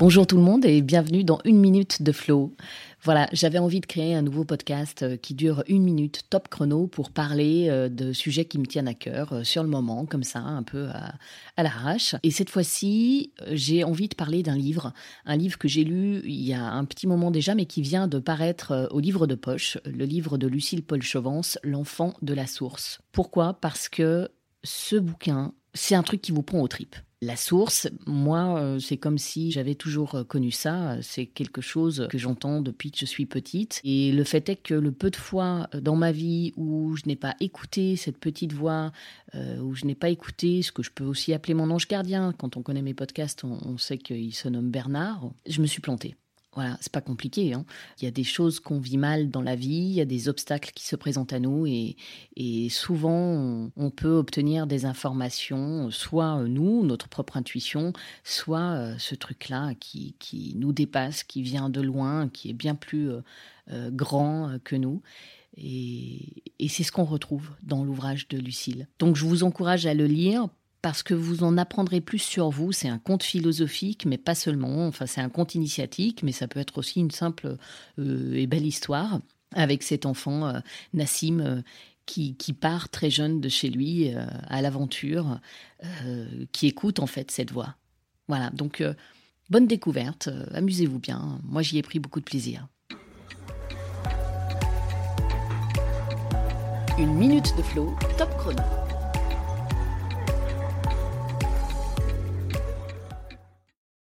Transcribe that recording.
Bonjour tout le monde et bienvenue dans Une minute de flow. Voilà, j'avais envie de créer un nouveau podcast euh, qui dure une minute top chrono pour parler euh, de sujets qui me tiennent à cœur euh, sur le moment, comme ça, un peu à, l'arrache. Et cette fois-ci, j'ai envie de parler d'un livre, un livre que j'ai lu il y a un petit moment déjà, mais qui vient de paraître au livre de poche, le livre de Lucille Paul Chauvance, L'enfant de la source. Pourquoi? Parce que ce bouquin, c'est un truc qui vous prend aux tripes. La source, moi, euh, c'est comme si j'avais toujours euh, connu ça. C'est quelque chose que j'entends depuis que je suis petite. Et le fait est que le peu de fois euh, dans ma vie où je n'ai pas écouté cette petite voix, où je n'ai pas écouté ce que je peux aussi appeler mon ange gardien, quand on connaît mes podcasts, on, on sait qu'il se nomme Bernard, je me suis plantée. Voilà, c'est pas compliqué. Hein. Il y a des choses qu'on vit mal dans la vie, il y a des obstacles qui se présentent à nous et, souvent on, peut obtenir des informations, soit nous, notre propre intuition, soit euh, ce truc-là qui, nous dépasse, qui vient de loin, qui est bien plus euh, euh, grand que nous. Et, et c'est ce qu'on retrouve dans l'ouvrage de Lucille. Donc je vous encourage à le lire parce que vous en apprendrez plus sur vous. C'est un conte philosophique, mais pas seulement. Enfin, c'est un conte initiatique, mais ça peut être aussi une simple euh, et belle histoire avec cet enfant, euh, Nassim, euh, qui, qui, part très jeune de chez lui à l'aventure, qui écoute en fait cette voix. Voilà, donc bonne découverte, amusez-vous bien. Moi, j'y ai pris beaucoup de plaisir. Une minute de flow, top chrono.